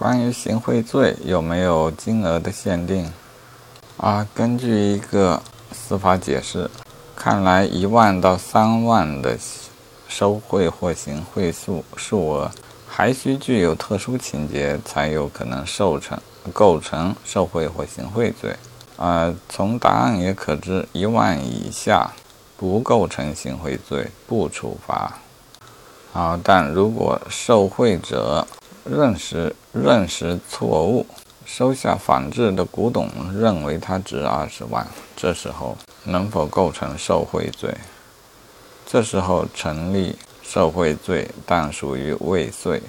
关于行贿罪有没有金额的限定？啊，根据一个司法解释，看来一万到三万的受贿或行贿数数额，还需具有特殊情节才有可能受成构成受贿或行贿罪。啊，从答案也可知，一万以下不构成行贿罪，不处罚。啊，但如果受贿者认识认识错误，收下仿制的古董，认为它值二十万，这时候能否构成受贿罪？这时候成立受贿罪，但属于未遂。